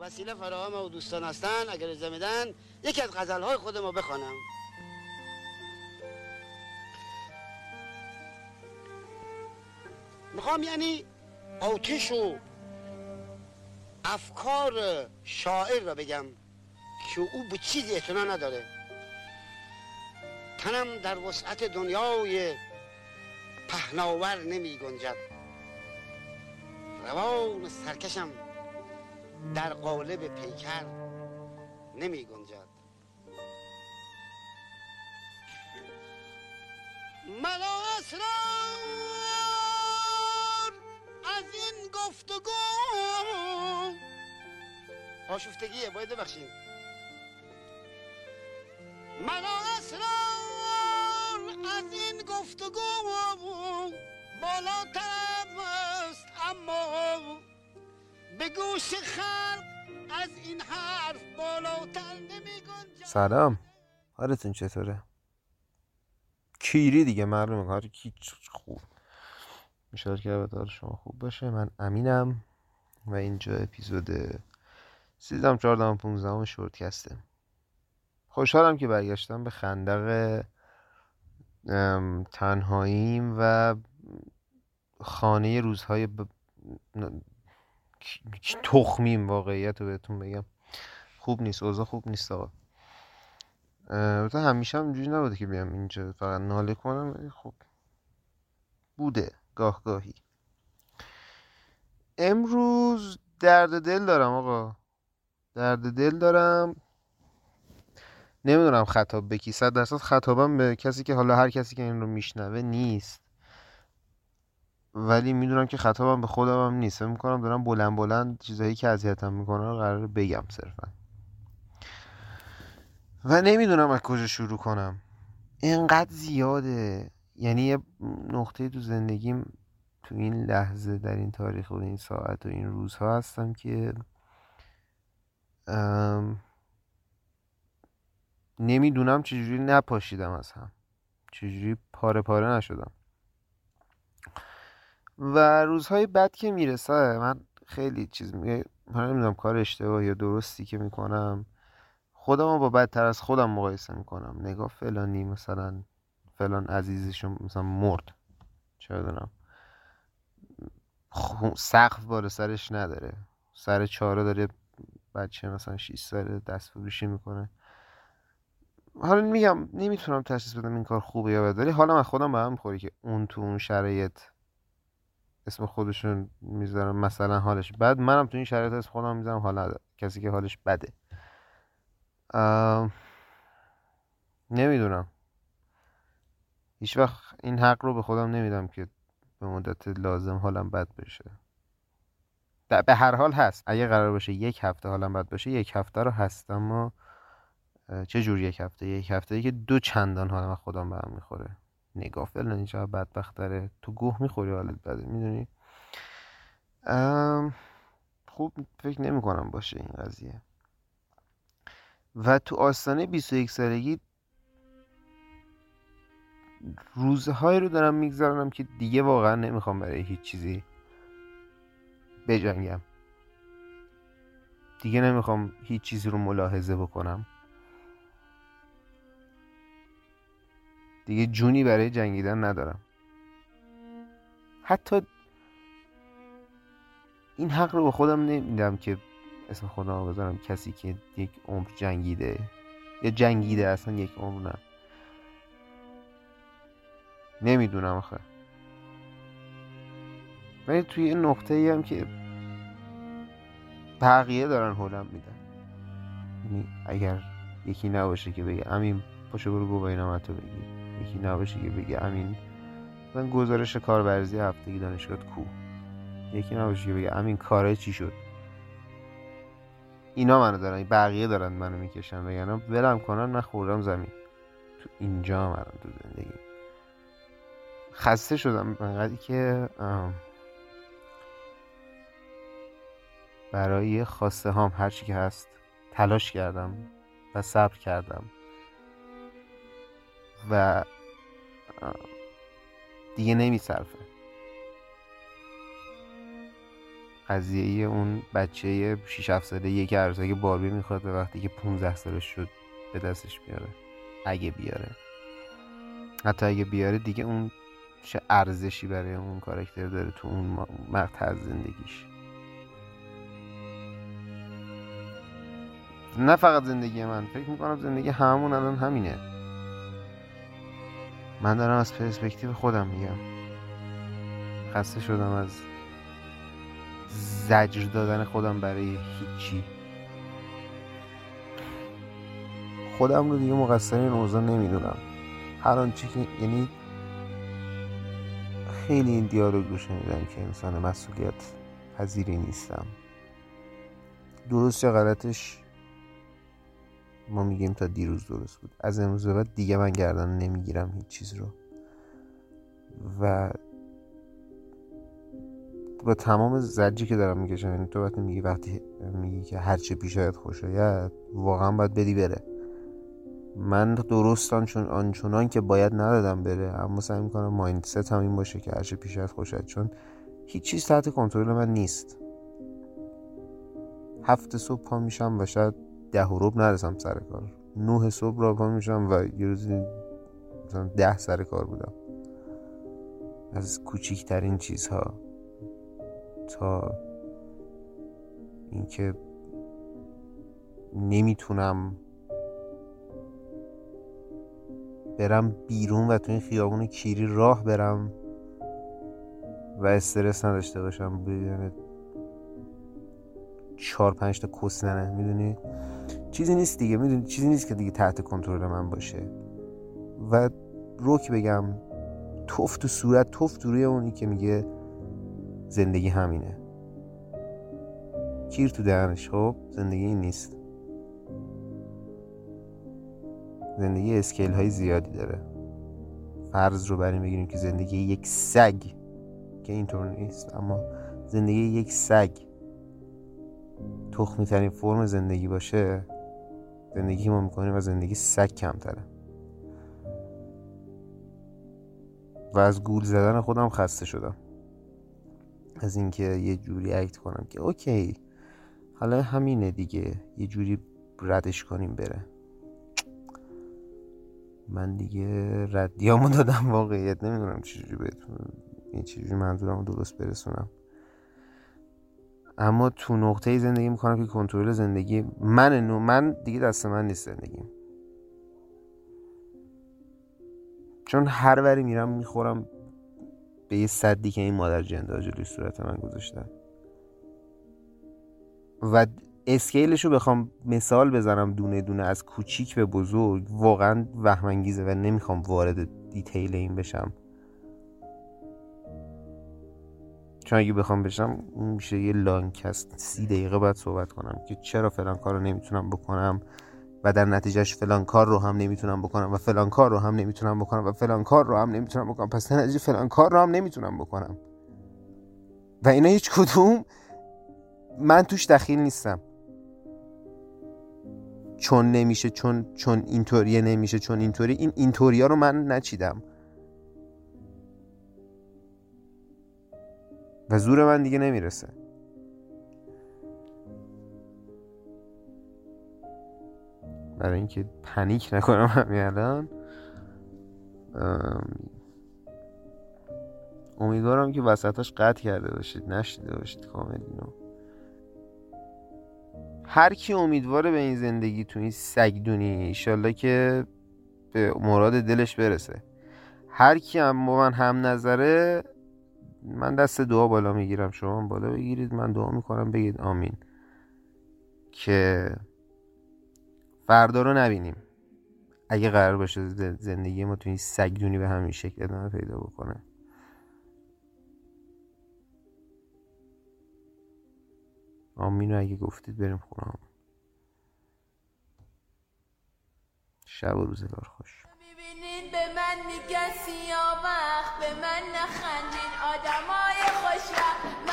وسیله فراهم و دوستان هستن اگر اجازه میدن یکی از غزل های خودم رو بخوانم. می‌خوام یعنی آتش و افکار شاعر را بگم که او به چیزی اعتنا نداره. تنم در وسعت دنیای پهناور نمی گنجد روان سرکشم در قالب پیکر نمی گنجد. ملا از این گفتگو آشفتگیه باید ببخشید. ملا اسرار از این گفتگو به گوش خلق از این حرف بالاتر نمی سلام. حالتون چطوره؟ کیری دیگه معلومه. کار کی خوب. میشه که به شما خوب باشه. من امینم و اینجا اپیزود سیزدم چهاردهم پونزدهم شورتکسته. خوشحالم که برگشتم به خندق تنهاییم و خانه روزهای ب... تخمیم واقعیت رو بهتون بگم. خوب نیست اوضاع خوب نیست آقا. البته همیشه هم اینجوری نبوده که بیام اینجا فقط ناله کنم خب. بوده گاه گاهی. امروز درد دل دارم آقا. درد دل دارم. نمی‌دونم خطاب به کی صد درصد خطابم به کسی که حالا هر کسی که این رو میشنوه نیست. ولی می‌دونم که خطابم به خودم هم نیست. می‌کنم دارم بلند بلند چیزایی که اذیتم می‌کنه رو قرار بگم صرفا. و نمی‌دونم از کجا شروع کنم. اینقدر زیاده. یعنی یه نقطه تو زندگیم تو این لحظه در این تاریخ و این ساعت و این روزها هستم که نمی‌دونم چجوری نپاشیدم از هم. چجوری پاره پاره نشدم. و روزهای بد که می‌رسه من خیلی چیز میگه من نمی‌دونم کار اشتباه یا درستی که می‌کنم. خودم با بدتر از خودم مقایسه می‌کنم. نگاه فلانی مثلا فلان عزیزشون مثلا مرد. چه بدونم سقف بالا سرش نداره. سر چهاره داره بچه مثلا 6 ساله دست فروشی می‌کنه. حالا میگم نمی‌تونم تشخیص بدم این کار خوبه یا بده حالا من خودم به هم می‌خوری که اون تو اون شرایط اسم خودشون می‌ذارم. مثلا حالش بد. منم تو این شرایط اسم خودم می‌ذارم حالا کسی که حالش بده. نمی‌دونم. هیچ وقت این حق رو به خودم نمیدم که به مدت لازم حالم بد بشه. به هر حال هست. اگه قرار باشه یک هفته حالم بد باشه یک هفته رو هست اما چه جور یک هفته؟ یک هفته ای که دو چندان حالم خودم به هم می‌خوره نگاه فعلا اینجا بدبخت داره تو گوه می‌خوری حالت بده می‌دونی؟ خوب فکر نمی کنم باشه این قضیه. و تو آستانه 21 سالگی روزهایی رو دارم میگذرانم که دیگه واقعا نمی‌خوام برای هیچ چیزی بجنگم. دیگه نمی‌خوام هیچ چیزی رو ملاحظه بکنم. دیگه جونی برای جنگیدن ندارم. حتی این حق رو به خودم نمیدم که اسم خودم بذارم کسی که یک عمر جنگیده. یا جنگیده اصلا یک عمر نه. نمی‌دونم آخه. ولی توی این نقطه ای که بقیه دارن هلم میدن. یعنی اگر یکی نباشه که بگه امین پاشو برو گو بینامتو بگی. یکی نباشه که بگه امین. من گزارش کارورزی هفتگی دانشگاه کو. یکی نباشه که بگه امین کاره چی شد؟ اینا منو دارن بقیه دارن منو می‌کشن وگرنه ولم کنن من خوردم زمین. تو اینجا من تو زندگی خسته شدم انقدری که برای خواسته هام هرچی که هست تلاش کردم و صبر کردم. و دیگه نمیصرفه. قضیه اون بچه 6 7 ساله یک عروسک باربی می‌خواد و وقتی که 15 سالش شد به دستش بیاره اگه بیاره. حتی اگه بیاره دیگه اون چه ارزشی برای اون کاراکتر داره تو اون مقطع زندگیش. نه فقط زندگی من فکر می‌کنم زندگی همون الان همینه. من دارم از پرسپکتیو خودم میگم. خسته شدم از زجر دادن خودم برای هیچی. خودم رو دیگه مقصر این اوضاع نمی‌دونم. هر آنچه که یعنی خیلی این دیالوگ رو شنیدم که انسان مسئولیت پذیری نیستم. درست یا غلطش ما میگیم تا دیروز درست بود. از امروز به بعد دیگه من گردن نمی‌گیرم هیچ چیز رو. و با تمام زجی که دارم می‌کشم یعنی تو وقتی میگی وقتی میگی که هرچه پیش آید خوش آید واقعا باید بدی بره. من درست آنچون آنچنان که باید ندادم بره اما سعی می‌کنم مایندست هم این باشه که هرچه پیش آید خوش آید چون هیچ چیز تحت کنترل من نیست. هفت صبح پا میشم و شاید ده و رب نرسم سر کار. نه صبح را پا میشم و یه روزی مثلا ده سر کار بودم. از کوچیکترین چیزها تا اینکه نمی‌تونم برم بیرون و تو این خیابون کیری راه برم و استرس نداشته باشم. بدون چهار پنج تا کس ننه می‌دونی؟ چیزی نیست دیگه می‌دونی چیزی نیست که دیگه تحت کنترل من باشه. و روک بگم توف تو صورت توف تو روی اونی که میگه زندگی همینه. کیر تو دهنش خب؟ زندگی این نیست. زندگی اسکیل های زیادی داره. فرض رو بریم بگیریم که زندگی یک سگ که اینطور نیست اما زندگی یک سگ تخمی ترین فرم زندگی باشه. زندگی ما می‌کنیم و زندگی سگ کمتره. و از گول زدن خودم خسته شدم. از اینکه یه جوری اکت کنم که اوکی حالا همینه دیگه. یه جوری ردش کنیم بره. من دیگه ردیامو دادم واقعیت. نمی‌دونم چجوری بهتون این چجوری منظورم درست برسونم. اما تو نقطه زندگی می‌کنم که کنترل زندگی من نو من دیگه دست من نیست زندگیم چون هر وری میرم می‌خورم به یه صدی که این مادر جنده جلوی صورت من گذاشتن و اسکیلش رو بخوام مثال بزنم دونه دونه از کوچیک به بزرگ واقعا وهمانگیزه و نمی‌خوام وارد دیتیل این بشم. چون اگه بخوام بشم میشه یه لانکست سی دقیقه باید صحبت کنم که چرا فلان کار رو نمی‌تونم بکنم و در نتیجهش فلان کار رو هم نمی‌تونم بکنم و فلان کار رو هم نمی‌تونم بکنم و فلان کار رو هم نمی‌تونم بکنم. پس در نتیجه فلان کار رو هم نمی‌تونم بکنم. و اینا هیچ کدوم من توش دخیل نیستم. چون نمیشه چون چون اینطوریه نمیشه چون اینطوری. این اینطوریا رو من نچیدم. و زور من دیگه نمی‌رسه. برای اینکه پنیک نکنم همین الان امیدوارم که وسطاش قطع کرده باشید نشیده باشید کامل اینو. هر کی امیدواره به این زندگی تو این سگدونی ایشالله که به مراد دلش برسه. هر کی هم با من هم نظره من دست دعا بالا می‌گیرم. شما بالا بگیرید. من دعا می‌کنم. بگید آمین. که فردا رو نبینیم. اگه قرار باشه زندگی ما تو این سگدونی به همین شکل ادامه پیدا بکنه. آمین رو اگه گفتید بریم خونه شب و روزگار خوش. به من میگن سیاه به من نخندین آدمای خوش من